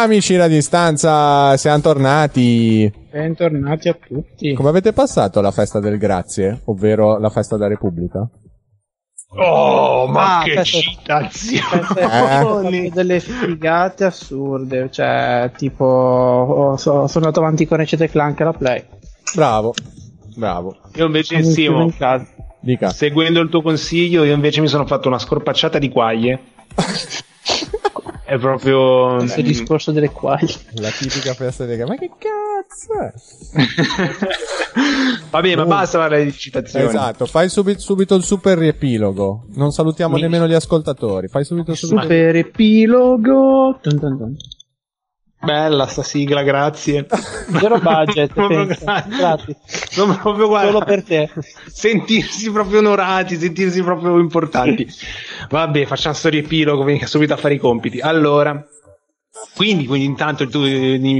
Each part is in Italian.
Amici da distanza, siamo tornati. Bentornati a tutti. Come avete passato la festa del grazie, ovvero la festa della Repubblica? Oh, ma Ah, che aspetta. citazione! Aspetta, delle figate assurde, cioè tipo oh, so- sono andato avanti con Recete Clank alla Play. Bravo, bravo. Io invece, Simo, in casa. Dica. seguendo il tuo consiglio, io invece mi sono fatto una scorpacciata di quaglie. È proprio. Questo discorso delle quaglie. La tipica festa del Ma che cazzo è? Vabbè, ma basta parlare di citazioni. Esatto, fai subito, subito il super riepilogo. Non salutiamo Mi- nemmeno gli ascoltatori. Fai subito subito. Super epilogo. Dun dun dun. Bella sta sigla, grazie. Zero budget, grazie. Sono proprio guarda, Solo per te. sentirsi proprio onorati, sentirsi proprio importanti. Vabbè, facciamo sto riepilogo, venga subito a fare i compiti. Allora, quindi, quindi intanto tu,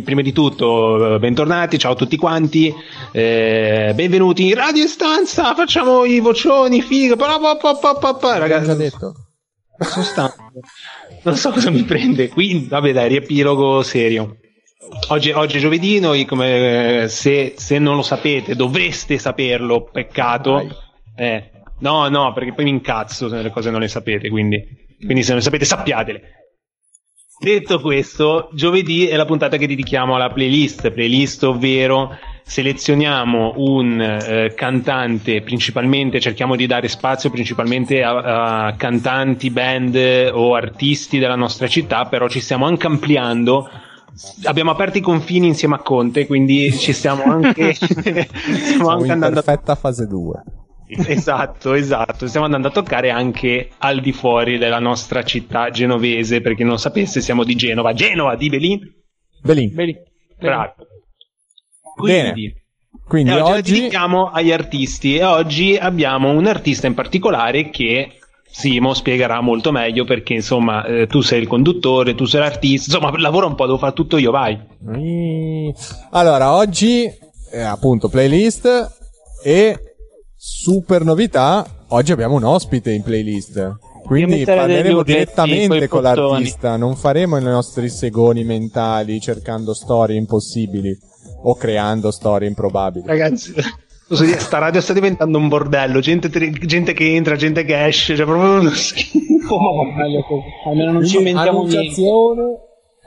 prima di tutto, eh, bentornati, ciao a tutti quanti, eh, benvenuti in Radio Stanza, facciamo i vocioni, figo, pa, pa, pa, pa, pa, pa. L'abbiamo già ragazzi, detto. Sono stanco. Non so cosa mi prende, quindi vabbè dai, riepilogo serio. Oggi, oggi è giovedì, noi come se, se non lo sapete, dovreste saperlo, peccato. Eh, no, no, perché poi mi incazzo se le cose non le sapete, quindi, quindi se non le sapete sappiatele. Detto questo, giovedì è la puntata che dedichiamo alla playlist, playlist ovvero selezioniamo un eh, cantante, principalmente cerchiamo di dare spazio principalmente a, a cantanti, band o artisti della nostra città, però ci stiamo anche ampliando. Abbiamo aperto i confini insieme a Conte, quindi ci stiamo anche, stiamo Siamo anche in andando a perfetta fase 2. Esatto, esatto. Stiamo andando a toccare anche al di fuori della nostra città genovese. Per chi non sapesse, siamo di Genova. Genova di Belin. Belin. Bravo. Bene. Quindi, Quindi oggi, oggi dedichiamo agli artisti. E oggi abbiamo un artista in particolare che Simo spiegherà molto meglio perché insomma eh, tu sei il conduttore, tu sei l'artista. Insomma, lavora un po', devo fare tutto io, vai. Mm. Allora, oggi eh, appunto playlist e super novità. Oggi abbiamo un ospite in playlist. Quindi parleremo direttamente con bottoni. l'artista, non faremo i nostri segoni mentali cercando storie impossibili o creando storie improbabili. Ragazzi, posso dire, sta radio sta diventando un bordello. Gente, gente che entra, gente che esce, cioè proprio uno schifo. Almeno non ci inventiamo niente.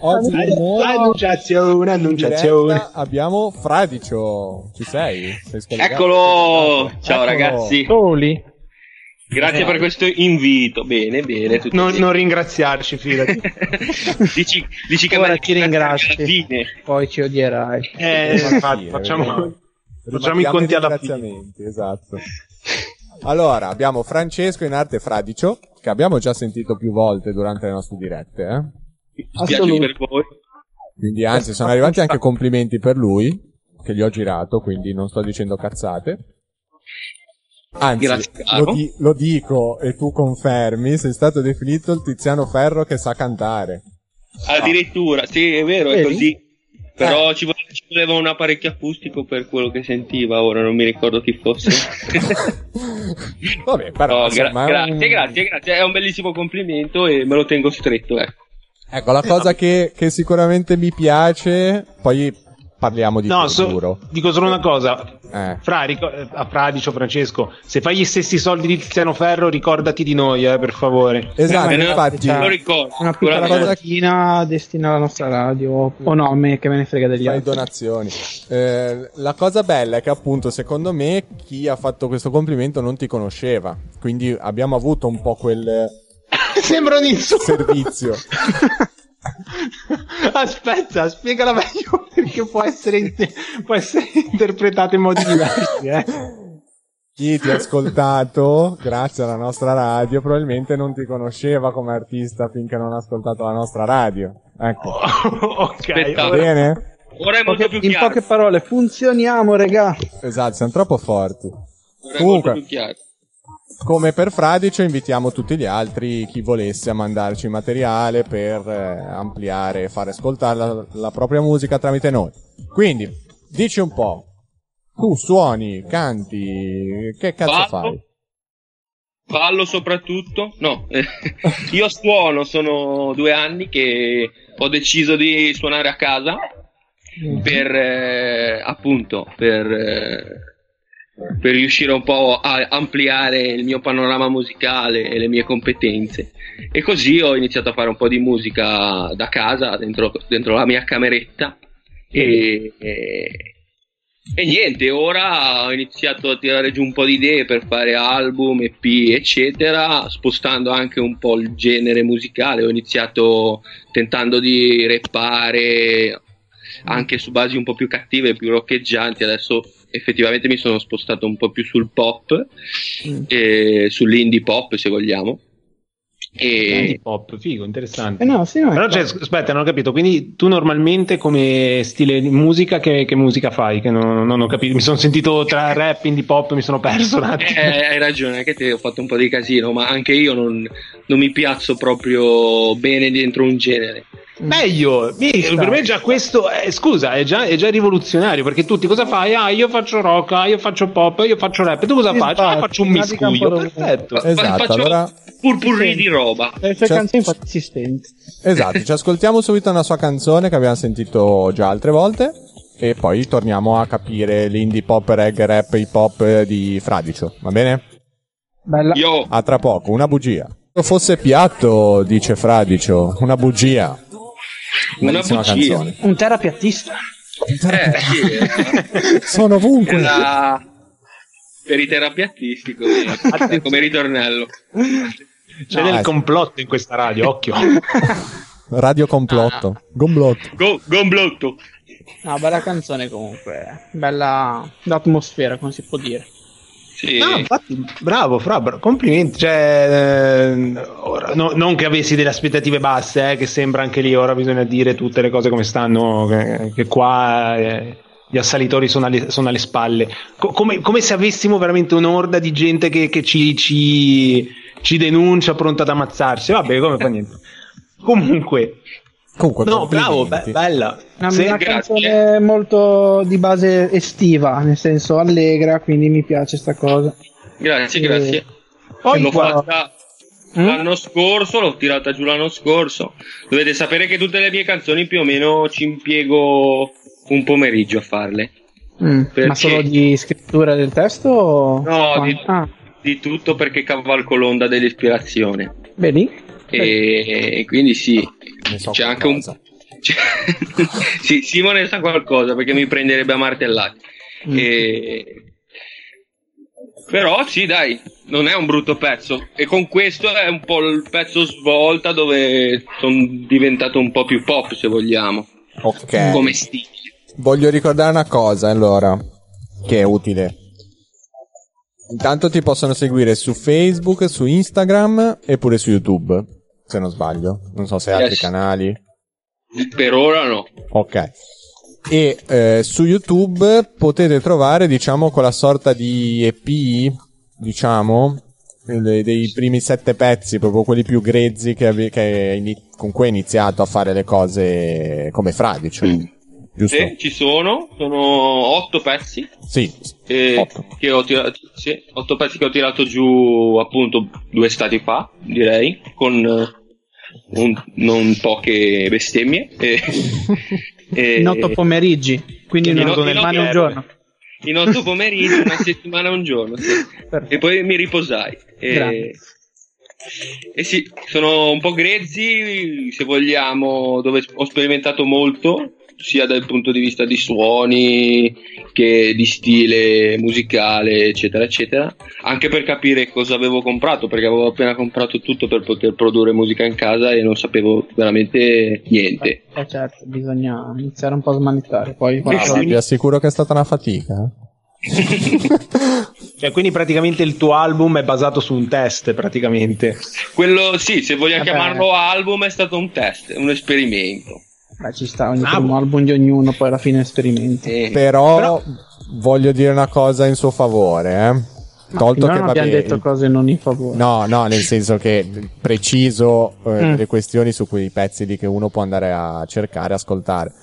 Annunciazione. Oggi Annunciazione, annunciazione. abbiamo Fradicio. Ci sei? Sei? Eccolo! Ciao Eccolo. ragazzi, Soli. grazie per questo invito. Bene, bene. Tutto Non, bene. non ringraziarci, fidati. dici, dici che Ora ti fine. Poi ci odierai. Eh, infatti, facciamo, facciamo i conti alla fine. Esatto. Allora, abbiamo Francesco in arte Fradicio, che abbiamo già sentito più volte durante le nostre dirette, eh? Spiace per voi. Quindi anzi sono arrivati anche complimenti per lui, che gli ho girato, quindi non sto dicendo cazzate. Anzi, lo, di- lo dico e tu confermi, sei stato definito il Tiziano Ferro che sa cantare. Addirittura, sì, è vero, è Vedi? così. Però Eh. ci, voleva, ci voleva un apparecchio acustico per quello che sentiva, ora non mi ricordo chi fosse. Vabbè, però No, gra- insomma, è grazie, un- grazie, grazie, è un bellissimo complimento e me lo tengo stretto, ecco. Ecco, la cosa che, che sicuramente mi piace, poi parliamo di No, so- futuro. dico solo una cosa. Eh. Fra, eh, a Fradicio, Francesco, se fai gli stessi soldi di Tiziano Ferro, ricordati di noi, eh, per favore. Esatto, ne- infatti, lo ricordo. Una piccola cosa- cosatina destina alla nostra radio. O no, a me che me ne frega degli fai altri. donazioni. Eh, la cosa bella è che appunto secondo me chi ha fatto questo complimento non ti conosceva, quindi abbiamo avuto un po' quel Sembra un insulto. servizio. Aspetta, spiegala meglio perché può essere, inter- può essere interpretato in modi diversi. Eh. Chi ti ha ascoltato grazie alla nostra radio probabilmente non ti conosceva come artista finché non ha ascoltato la nostra radio. Ecco, ok, Aspetta. va bene? Ora è molto Poche- più in chiaro. poche parole, funzioniamo, regà. Esatto, siamo troppo forti. Ora è Comunque, molto più chiaro. Come per Fradicio invitiamo tutti gli altri, chi volesse, a mandarci materiale per eh, ampliare e fare ascoltare la, la propria musica tramite noi. Quindi, dici un po', tu suoni, canti, che cazzo Ballo. fai? Ballo soprattutto, no, io suono, sono due anni che ho deciso di suonare a casa per eh, appunto per, eh, per riuscire un po' a ampliare il mio panorama musicale e le mie competenze e così ho iniziato a fare un po' di musica da casa dentro, dentro la mia cameretta e, e, e niente, ora ho iniziato a tirare giù un po' di idee per fare album, EP, eccetera, spostando anche un po' il genere musicale. Ho iniziato tentando di reppare anche su basi un po' più cattive, più roccheggianti. Adesso effettivamente mi sono spostato un po' più sul pop, Mm. e sull'indie pop se vogliamo. Indie E pop, figo, interessante. Eh no, sì, no, Però, cioè, aspetta, non ho capito. Quindi tu normalmente come stile di musica, che, che musica fai? Che non, non ho capito. Mi sono sentito tra rap, indie pop, mi sono perso un attimo. Eh, hai ragione, anche te ho fatto un po' di casino, ma anche io non, non mi piazzo proprio bene dentro un genere. Meglio, mi- sta. per me già questo, eh, scusa, è già, è già rivoluzionario perché tutti cosa fai? Ah, io faccio rock, ah, io faccio pop, io faccio rap. E tu cosa Sì, facci? Ah, infatti, faccio un infatti miscuglio. Perfetto. Esatto, faccio allora- purpurri di roba. Le sue Cioè- canzoni consistenti. Esatto, ci ascoltiamo subito una sua canzone che abbiamo sentito già altre volte e poi torniamo a capire l'indie pop, reggae, rap, hip hop di Fradicio, va bene? Bella. Io A tra poco, una bugia. Se fosse piatto, dice Fradicio, una bugia. Una Bellissima canzone. Un terapiattista. Eh, sì, eh. Sono ovunque. La- per i terapiattisti come, come ritornello. C'è No, del eh. complotto in questa radio, occhio. Radio complotto. Gomblotto. Go, gomblotto. No, bella canzone comunque. Bella l'atmosfera, come si può dire. Sì. No, infatti, bravo, Fra, complimenti. Cioè, eh, ora, no- non che avessi delle aspettative basse, eh, che sembra anche lì, ora bisogna dire tutte le cose come stanno, che, che qua eh, gli assalitori sono alle, sono alle spalle. Co- come, come se avessimo veramente un'orda di gente che, che ci, ci, ci denuncia pronta ad ammazzarsi. Vabbè, come fa niente. Comunque, Comunque, no, bravo, be- bella. Una, Sì, una grazie. canzone molto di base estiva, nel senso allegra, quindi mi piace sta cosa. Grazie, Eh, grazie. Poi L'ho qua- fatta Mm? l'anno scorso, l'ho tirata giù l'anno scorso. Dovete sapere che tutte le mie canzoni più o meno ci impiego un pomeriggio a farle. Mm, Perché? Ma solo di scrittura del testo? o- No, di- Ah, Di tutto perché cavalco l'onda dell'ispirazione. vedi? E, e quindi sì, Ne so c'è anche un... c'è- sì, Simone sa qualcosa perché mi prenderebbe a martellati. Mm. E... Però sì, dai, non è un brutto pezzo. E con questo è un po' il pezzo svolta dove sono diventato un po' più pop, se vogliamo, Ok. come stile. Voglio ricordare una cosa, allora, che è utile. Intanto ti possono seguire su Facebook, su Instagram e pure su YouTube, se non sbaglio. Non so se hai altri Yes. canali. Per ora no. Ok. E eh, su YouTube potete trovare, diciamo, quella sorta di EP, diciamo, dei, dei primi sette pezzi, proprio quelli più grezzi che ave- che ini- con cui hai iniziato a fare le cose come fradicio. Giusto? Sì, ci sono, sono otto pezzi. Sì. eh, Otto. che ho tirato, sì, otto pezzi che ho tirato giù appunto due stati fa, direi, con un- non poche bestemmie. E, e- In otto pomeriggi, quindi In non otto- otto- un giorno. in otto pomeriggi, una settimana un giorno. sì. E poi mi riposai. E, e sì, sono un po' grezzi, se vogliamo, dove ho sperimentato molto, sia dal punto di vista di suoni che di stile musicale, eccetera, eccetera. Anche per capire cosa avevo comprato, perché avevo appena comprato tutto per poter produrre musica in casa e non sapevo veramente niente. Eh certo, bisogna iniziare un po' a smanettare. Poi quando- vi assicuro che è stata una fatica. Cioè, quindi praticamente il tuo album è basato su un test, praticamente. Quello sì, se vogliamo Vabbè. chiamarlo album, è stato un test, un esperimento. Beh, ci sta, ogni Ah, primo boh. album di ognuno, poi alla fine esperimenti. Eh, Però, Però- voglio dire una cosa in suo favore, eh. Ma Tolto che non vabbè, abbiamo detto il- cose non in favore. No, no, nel senso che preciso eh, Mm. le questioni su quei pezzi lì che uno può andare a cercare, ascoltare.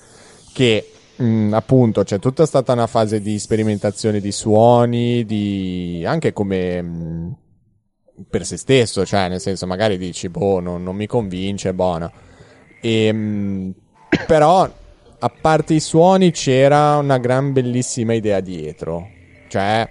Che mh, appunto c'è tutta stata una fase di sperimentazione di suoni, di anche come mh, per se stesso, cioè nel senso magari dici boh, non, non mi convince, buona. E, mh, però, a parte i suoni, c'era una gran bellissima idea dietro. Cioè,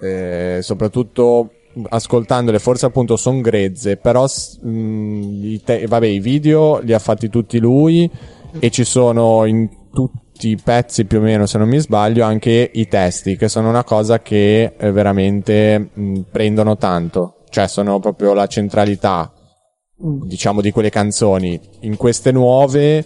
eh, soprattutto ascoltandole, forse appunto sono grezze, però mh, i, te- vabbè, i video li ha fatti tutti lui e ci sono in tutti i pezzi più o meno, se non mi sbaglio, anche i testi, che sono una cosa che eh, veramente mh, prendono tanto. Cioè, sono proprio la centralità diciamo di quelle canzoni in queste nuove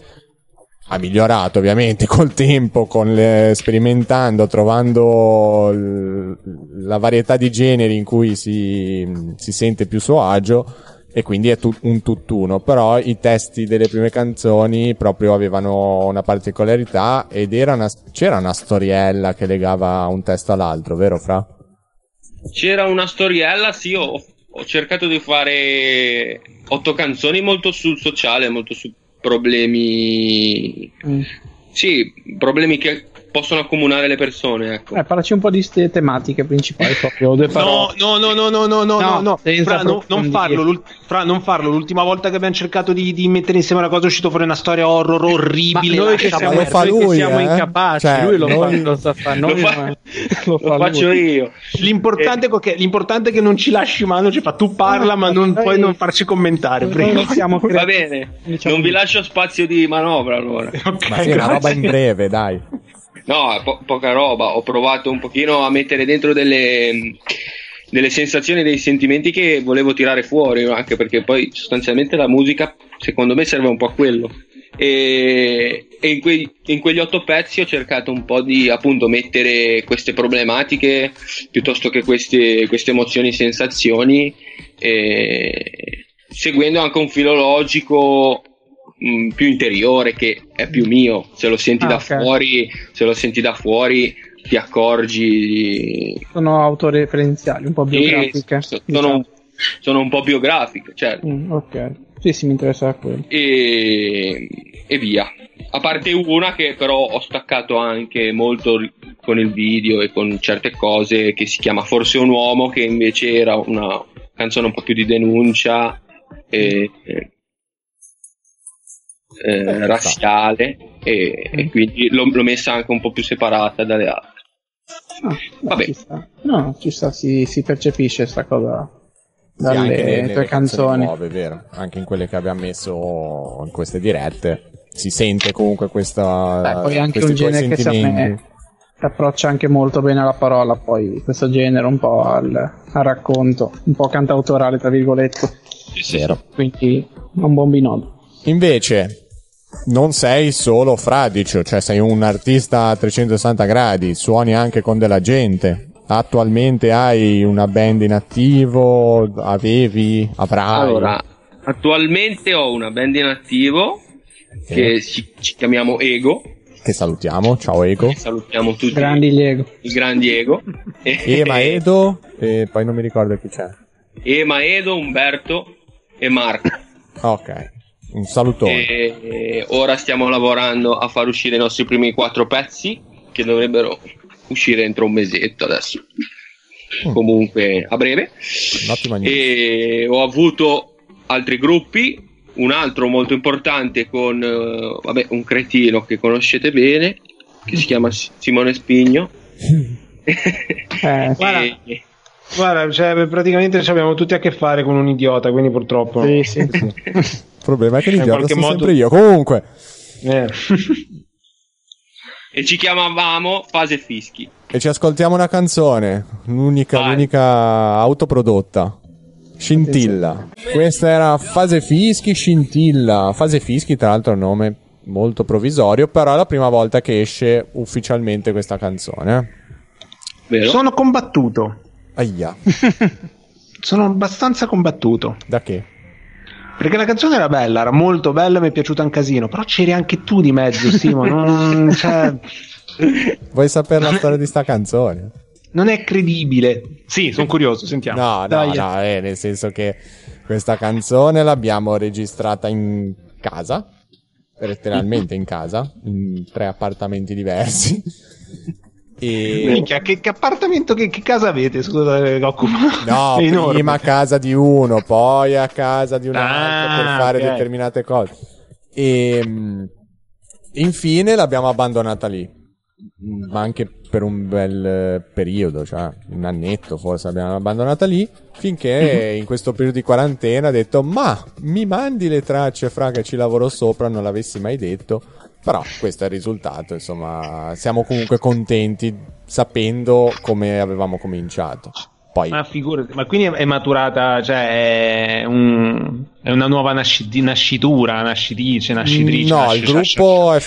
ha migliorato ovviamente col tempo con le, sperimentando trovando l- la varietà di generi in cui si, si sente più suo agio e quindi è tu- un tutt'uno però i testi delle prime canzoni proprio avevano una particolarità ed era una, c'era una storiella che legava un testo all'altro vero Fra? C'era una storiella, sì, ho, ho cercato di fare otto canzoni molto sul sociale, molto su problemi. Mm. Sì, problemi che possono accomunare le persone, ecco. Eh, parlaci un po' di ste tematiche principali, proprio due No, no, no, no, no, no, no, No, Fra, no, non farlo, Fra, non farlo. L'ultima volta che abbiamo cercato di, di mettere insieme una cosa è uscito fuori una storia horror orribile. Ma noi che siamo, lo fa noi che lui, siamo eh? incapaci, Cioè, lui lo, noi- fa, lo sa fare, noi Lo fa- Lo, fa faccio lui. io. L'importante, è che, l'importante è che non ci lasci mano, cioè fa tu parla, ma non noi- puoi non farci commentare. Prego. non siamo Va bene, Diciamo non vi lascio spazio di manovra allora. Ok, ma sì, una roba in breve dai No, po- poca roba. Ho provato un pochino a mettere dentro delle, delle sensazioni, dei sentimenti che volevo tirare fuori, anche perché poi sostanzialmente la musica, secondo me, serve un po' a quello. E, e in, quei- in quegli otto pezzi ho cercato un po' di appunto mettere queste problematiche piuttosto che queste, queste emozioni, sensazioni, e seguendo anche un filo logico mh, più interiore che è più mio. Se lo senti Ah, da ok. fuori, se lo senti da fuori, ti accorgi. Sono autoreferenziali, un po' Sì, biografiche. so- diciamo. sono, sono un po' biografiche, certo. Mm, ok, sì, sì, mi interessa quello. E, e via. A parte una che però ho staccato anche molto con il video e con certe cose che si chiama Forse un uomo, che invece era una canzone un po' più di denuncia e, e- eh, razziale e, e quindi l'ho, l'ho messa anche un po' più separata dalle altre. Ah, Vabbè. ci sta. No, ci sta, si, si percepisce sta cosa Sì, dalle nelle- nelle tue canzoni. nuove, vero? Anche in quelle che abbiamo messo in queste dirette si sente comunque questa Beh, poi anche un genere che secondo me si approccia anche molto bene alla parola, poi questo genere un po' al, al racconto, un po' cantautorale tra virgolette, Vero. quindi un buon binodo. Invece non sei solo fradicio, cioè sei un artista a 360 gradi, suoni anche con della gente. Attualmente hai una band in attivo, avevi, avrai. Allora, attualmente ho una band in attivo che ci, ci chiamiamo Ego. che salutiamo, ciao Ego. Salutiamo tutti Grandi Lego. i grandi Ego. Ema Edo e poi non mi ricordo chi c'è. Ema Edo, Umberto e Marco. Ok, un salutone. E ora stiamo lavorando a far uscire i nostri primi quattro pezzi che dovrebbero uscire entro un mesetto adesso. Mm. Comunque a breve. E ho avuto altri gruppi, un altro molto importante con eh, vabbè, un cretino che conoscete bene, che si chiama Simone Spigno. Eh, Guarda. E- Guarda, cioè, praticamente ci abbiamo tutti a che fare con un idiota, quindi purtroppo. sì, sì. Il problema è che qualche sono modo- sempre io. Comunque, Eh. e ci chiamavamo Fase Fischi. e ci ascoltiamo una canzone, l'unica, l'unica autoprodotta. Scintilla. Questa era Fase Fischi, Scintilla. Fase Fischi, tra l'altro, è un nome molto provvisorio, però è la prima volta che esce ufficialmente questa canzone. Vero? Sono combattuto. Aia, Sono abbastanza combattuto. da che? Perché la canzone era bella, era molto bella, mi è piaciuta un casino. Però c'eri anche tu di mezzo, Simo. Non, cioè, Vuoi sapere la storia di sta canzone? non è credibile. Sì, sono curioso, sentiamo. No, no, Dai. no, eh, nel senso che questa canzone l'abbiamo registrata in casa, letteralmente in casa, in tre appartamenti diversi. E Minchia, che, che appartamento, che, che casa avete? Scusa, che occupa. no, enorme. prima a casa di uno, poi a casa di un altro Ah, per fare ok. determinate cose. E mm, infine l'abbiamo abbandonata lì. Mm, Ma anche per un bel eh, periodo, cioè un annetto forse l'abbiamo abbandonata lì. Finché in questo periodo di quarantena ha detto: Ma mi mandi le tracce, fra che ci lavoro sopra, non l'avessi mai detto. Però questo è il risultato, insomma, siamo comunque contenti sapendo come avevamo cominciato. Poi Ma figurati, ma quindi è maturata, cioè è, un- è una nuova nasciti- nascitura, nascitrice, nascitrice. No, nasce- il gruppo è,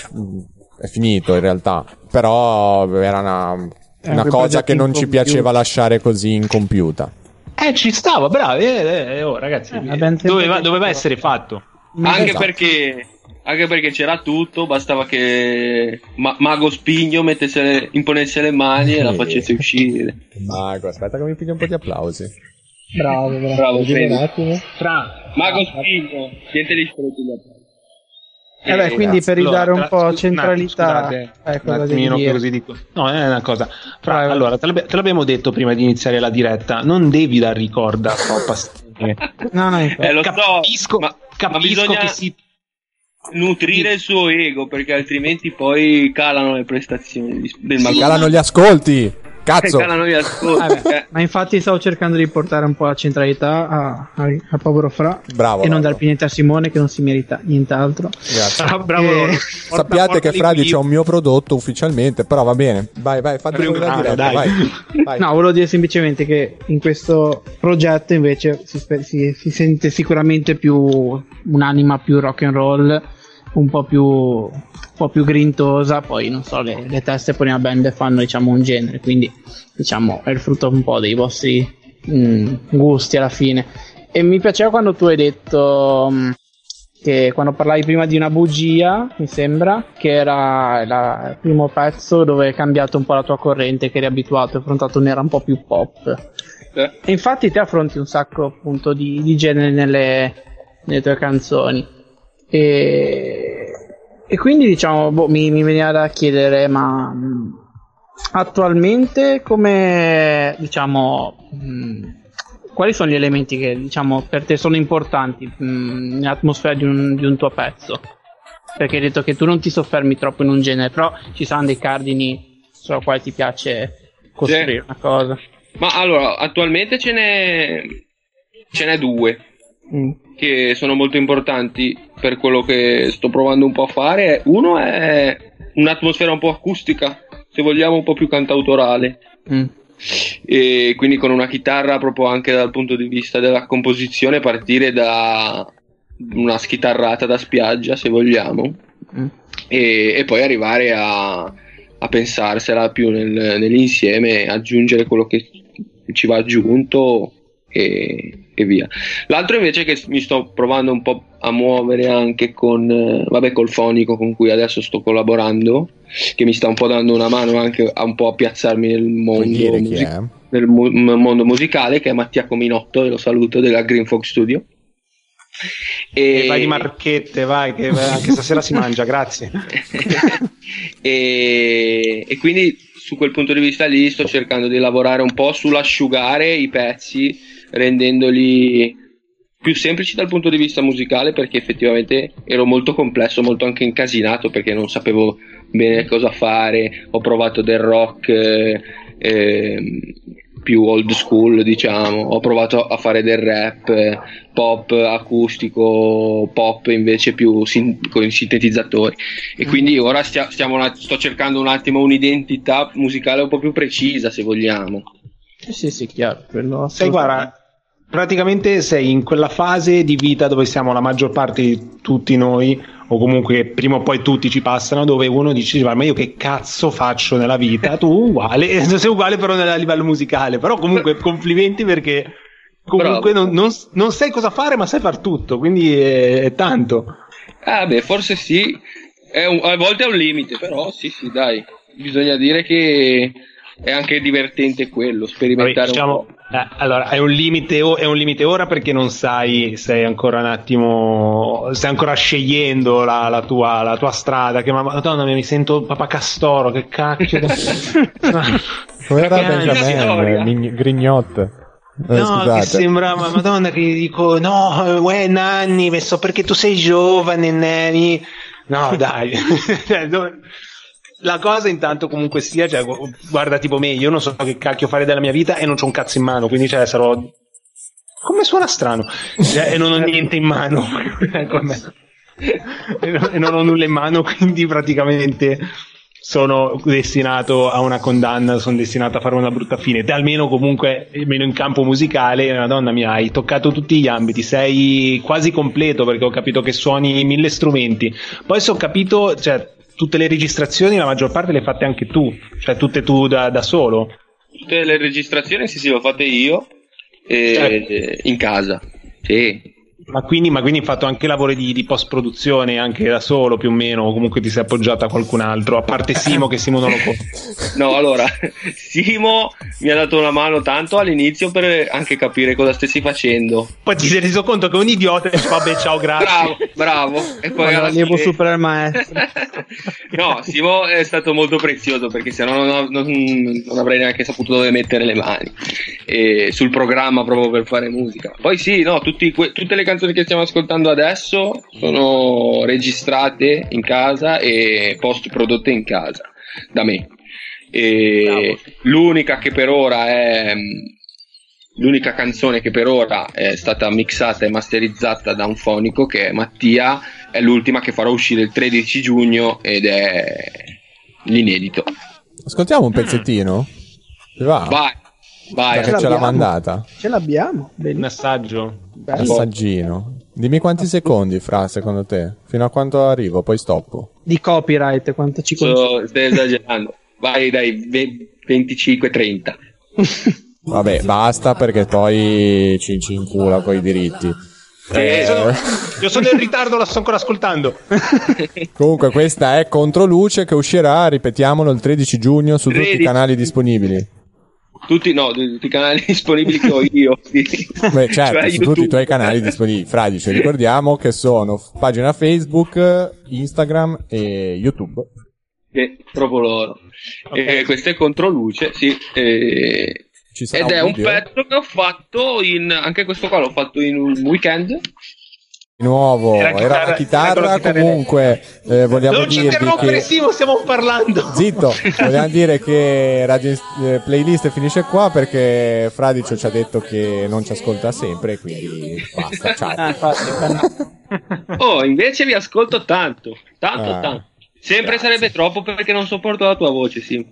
è finito in realtà, però era una, una un cosa che non ci piaceva lasciare così incompiuta. Eh, ci stava, bravi, eh, eh, oh, ragazzi, Eh, doveva, doveva essere fatto. Anche Esatto. perché anche perché c'era tutto, bastava che Ma- Mago Spigno mettesse le- imponesse le mani e la facesse uscire. Mago, aspetta che mi piglio un po' di applausi. Bravo, bravo. Bravo, Fede. un attimo. Fra, Mago Spigno, niente di sprechi Eh beh, quindi per Allora, ridare un tra- po' scu- centralità, scusate, eh, un attimino dire? così dico. No, è una cosa. Fra, Vai, vai. allora, te, l'abbi- te l'abbiamo detto prima di iniziare la diretta, non devi dar ricorda troppa. No, no. Eh, lo capisco, so, ma, ma capisco bisogna che si nutrire il suo ego perché altrimenti poi calano le prestazioni del Mago Calano gli ascolti! Cazzo! Vabbè, Eh, ma infatti stavo cercando di portare un po' la centralità a- a- al povero Fra Bravo. e non dar più niente a Simone che non si merita nient'altro. Grazie. Ah, bravo. Eh, Loro. Porta- Sappiate che portali Fradi qui. c'è un mio prodotto ufficialmente, però va bene. Vai, vai, fate un diretta, dai. vai. vai. No, volevo dire semplicemente che in questo progetto invece si, si- si sente sicuramente più un'anima più rock and roll, un po' più, un po' più grintosa. Poi non so, le, le teste poi nella band fanno diciamo un genere, quindi diciamo è il frutto un po' dei vostri mm, gusti alla fine. E mi piaceva quando tu hai detto mm, che quando parlavi prima di una bugia, mi sembra, che era la- il primo pezzo dove è cambiato un po' la tua corrente, che eri abituato, hai affrontato un'era un po' più pop. eh. E infatti te affronti un sacco appunto di, di genere nelle, nelle tue canzoni. E, e quindi diciamo, boh, mi, mi veniva da chiedere, ma mh, attualmente come diciamo... mh, quali sono gli elementi che diciamo per te sono importanti mh, nell'atmosfera di un, di un tuo pezzo? Perché hai detto che tu non ti soffermi troppo in un genere, però ci saranno dei cardini sulla quale ti piace costruire una cosa. Ma allora, attualmente ce n'è ce n'è due Mm. Che sono molto importanti per quello che sto provando un po' a fare. Uno è un'atmosfera un po' acustica, se vogliamo un po' più cantautorale. Mm. e quindi con una chitarra proprio anche dal punto di vista della composizione partire da una schitarrata da spiaggia se vogliamo Mm. e, e poi arrivare a, a pensarsela più nel- nell'insieme aggiungere quello che ci va aggiunto e, e via. L'altro invece che mi sto provando un po' a muovere anche con eh, vabbè col fonico con cui adesso sto collaborando che mi sta un po' dando una mano anche a un po' a piazzarmi nel mondo music- nel mu- mondo musicale che è Mattia Cominotto e lo saluto della Green Fox Studio. E vai di marchette, vai, che anche stasera si mangia, grazie. e, e quindi su quel punto di vista lì sto cercando di lavorare un po' sull'asciugare i pezzi rendendoli più semplici dal punto di vista musicale perché effettivamente ero molto complesso, molto anche incasinato perché non sapevo bene cosa fare, ho provato del rock eh, ehm, più old school diciamo, ho provato a fare del rap, pop acustico, pop invece più sin- con i sintetizzatori e quindi ora stia- att- sto cercando un attimo un'identità musicale un po' più precisa se vogliamo. Sì, sì, sì, chiaro. Quello Sai, guarda, praticamente sei in quella fase di vita dove siamo la maggior parte di tutti noi, o comunque prima o poi tutti ci passano, dove uno dice, ma io che cazzo faccio nella vita? Tu uguale, sei uguale però a livello musicale, però comunque complimenti perché comunque non, non- non sai cosa fare, ma sai far tutto, quindi è, è tanto. Ah, beh, forse sì, È un- a volte è un limite, però sì, sì, dai, bisogna dire che è anche divertente quello, sperimentare Vabbè, diciamo, un po'. Eh, allora, è un, limite, è un limite ora perché non sai, sei ancora un attimo, stai ancora scegliendo la, la tua, la tua strada, che ma- madonna mia, mi sento papà Castoro, che cacchio. Come era. Benjamin, storia. Mign- Grignot? Eh, no, scusate. che sembra, ma madonna, che dico, no, uè, Nanni, perché tu sei giovane, Nanni. No, dai. La cosa intanto comunque sia, cioè, gu- guarda tipo me, io non so che cacchio fare della mia vita e non c'ho un cazzo in mano, quindi cioè sarò... Come suona strano? Cioè, e non ho niente in mano. E e non ho nulla in mano, quindi praticamente sono destinato a una condanna, sono destinato a fare una brutta fine. Te almeno comunque, almeno in campo musicale, madonna mia, hai toccato tutti gli ambiti, sei quasi completo perché ho capito che suoni mille strumenti. Poi se ho capito, cioè, tutte le registrazioni, la maggior parte le hai fatte anche tu, cioè tutte tu da, da solo. Tutte le registrazioni sì, sì, le ho fatte io eh, Certo. in casa. Sì. Ma quindi, ma quindi hai fatto anche lavori di, di post-produzione anche da solo più o meno, o comunque ti sei appoggiato a qualcun altro, a parte Simo che Simo non lo può. No, allora, Simo mi ha dato una mano tanto all'inizio per anche capire cosa stessi facendo. Poi ti sei reso conto che è un idiota e vabbè ciao grazie. Bravo, bravo. E poi alla fine- super maestro. no, Simo è stato molto prezioso perché sennò non, non, non avrei neanche saputo dove mettere le mani eh, sul programma proprio per fare musica. Poi sì, no, tutti que- tutte le canzoni che stiamo ascoltando adesso sono registrate in casa e post prodotte in casa da me. E l'unica che per ora è l'unica canzone che per ora è stata mixata e masterizzata da un fonico che è Mattia è l'ultima che farò uscire il 13 giugno ed è l'inedito Ascoltiamo un pezzettino? Ti va? vai vai che ce l'ha mandata. Ce l'abbiamo. Un Benissimo. assaggio. Bello. Assaggino. Dimmi quanti secondi, Fra, secondo te? Fino a quanto arrivo, poi stoppo. Di copyright, quanto ci? So- stai esagerando vai dai 25-30 Vabbè, basta perché poi ci, ci incula con i diritti. Eh, sono- io sono in ritardo, la sto ancora ascoltando. Comunque, questa è Controluce che uscirà, ripetiamolo, il 13 giugno su tutti i 13. canali disponibili. Tutti no tutti i canali disponibili che ho io. Beh, certo, Cioè, su tutti i tuoi canali disponibili. Fradice, ricordiamo che sono f- pagina Facebook, Instagram e YouTube. Sì, proprio loro Eh, questo è Controluce sì eh, Ci sarà ed è un video pezzo che ho fatto in anche questo qua l'ho fatto in un weekend nuovo. Era la chitarra, era chitarra comunque eh, vogliamo non ci interrompere, che... Simo, stiamo parlando. Zitto, vogliamo dire che Radio eh, Playlist finisce qua perché Fradicio ci ha detto che non ci ascolta sempre, quindi basta, ciao. Ah. Oh, invece vi ascolto tanto, tanto, Ah, tanto. Sempre sarebbe troppo perché non sopporto la tua voce, sì.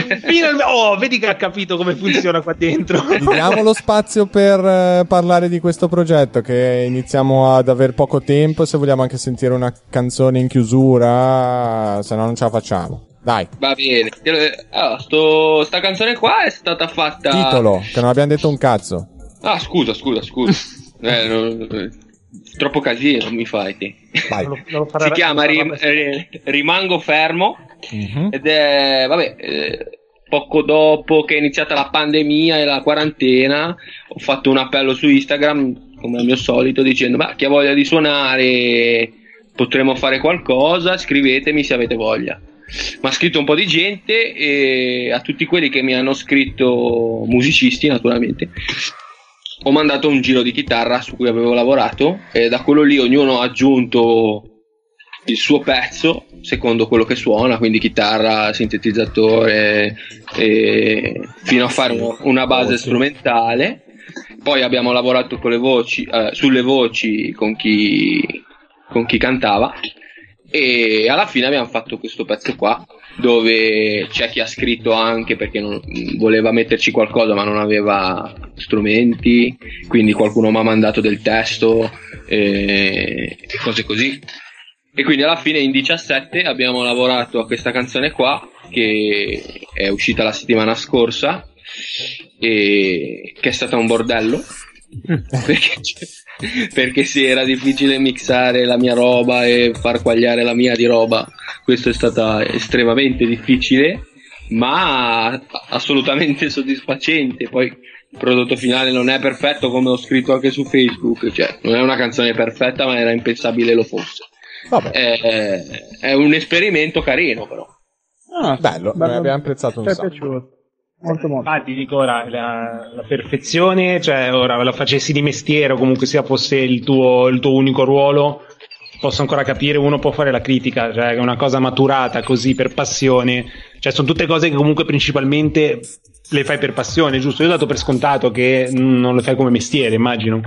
Finalmente- Oh, vedi che ha capito come funziona qua dentro. Gli diamo lo spazio per eh, parlare di questo progetto che iniziamo ad aver poco tempo, se vogliamo anche sentire una canzone in chiusura, se no non ce la facciamo. Dai, Va bene. Allora, sto, sta canzone qua è stata fatta. titolo, che non abbiamo detto un cazzo. Ah, scusa, scusa, scusa. Eh, non- eh, troppo casino mi fai. te. Vai. Non lo- non lo farà- Si chiama non lo Rim- eh, Rimango fermo. Mhm. Ed è, vabbè, eh, poco dopo che è iniziata la pandemia e la quarantena, ho fatto un appello su Instagram, come al mio solito, dicendo: Ma chi ha voglia di suonare, potremmo fare qualcosa, scrivetemi se avete voglia. Mi ha scritto un po' di gente e a tutti quelli che mi hanno scritto, musicisti naturalmente, ho mandato un giro di chitarra su cui avevo lavorato e da quello lì ognuno ha aggiunto il suo pezzo secondo quello che suona, quindi chitarra, sintetizzatore, fino a fare una, base strumentale. Poi abbiamo lavorato con le voci, eh, sulle voci con chi, con chi cantava. E alla fine abbiamo fatto questo pezzo qua dove c'è chi ha scritto anche perché non- voleva metterci qualcosa ma non aveva strumenti. Quindi qualcuno mi ha mandato del testo e cose così e quindi alla fine in 17 abbiamo lavorato a questa canzone qua che è uscita la settimana scorsa e che è stata un bordello. Perché, perché sì era difficile mixare la mia roba e far quagliare la mia di roba. Questo è stato estremamente difficile ma assolutamente soddisfacente. Poi il prodotto finale non è perfetto come ho scritto anche su Facebook. Cioè non è una canzone perfetta ma era impensabile lo fosse Vabbè, è, è un esperimento carino però Ah, bello, bello. mi abbiamo apprezzato un sacco. piaciuto. Molto, molto. Infatti, dico ora, la, la perfezione, cioè ora la facessi di mestiere o comunque sia fosse il tuo, il tuo unico ruolo, posso ancora capire, uno può fare la critica, cioè è una cosa maturata così per passione, cioè sono tutte cose che comunque principalmente le fai per passione, giusto? Io ho dato per scontato che non lo fai come mestiere, immagino.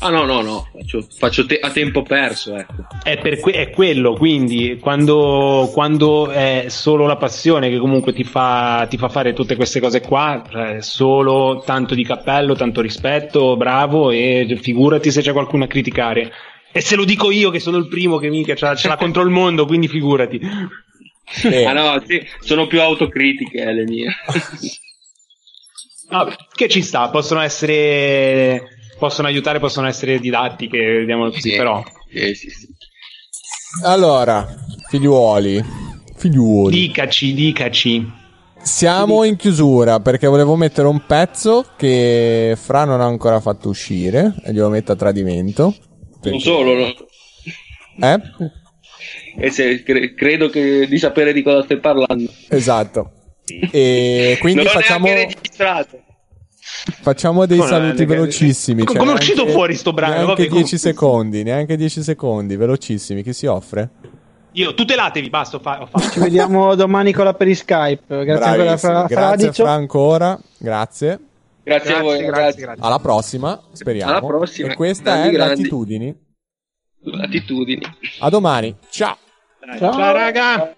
Ah no, no, no, faccio, faccio te- a tempo perso, ecco. È, per que- è quello, quindi quando, quando, è solo la passione che comunque ti fa, ti fa fare tutte queste cose qua, cioè solo tanto di cappello, tanto rispetto, bravo e figurati se c'è qualcuno a criticare. E se lo dico io che sono il primo che mica ce l'ha contro il mondo, quindi figurati. Eh, Ah no, sì, sono più autocritiche eh, le mie. No, che ci sta, possono essere, possono aiutare, possono essere didattiche, vediamolo così, Sì. però. Sì, sì, sì. Allora, figliuoli, figliuoli, Dicaci, dicaci. siamo in chiusura perché volevo mettere un pezzo che Fra non ha ancora fatto uscire e glielo metto a tradimento. Non solo, no? Eh? E se, cre- credo che, di sapere di cosa stai parlando. Esatto. E quindi non facciamo, registrato. Facciamo dei Come- saluti neanche- velocissimi. come- cioè come è neanche- uscito fuori sto brano? Neanche Vabbè, 10 comunque- secondi, neanche 10 secondi, velocissimi. Chi si offre? Io, tutelatevi, basta, ho, fa-. Ci vediamo domani con la per Skype. Grazie ancora Bravissimi. Fra- Grazie Fradicio. Fra ancora, grazie. Grazie, a voi, grazie, grazie. Alla prossima, speriamo. Alla prossima. E questa Grandi, è grandi. Latitudini. Attitudini. A domani. Ciao. Ciao, raga!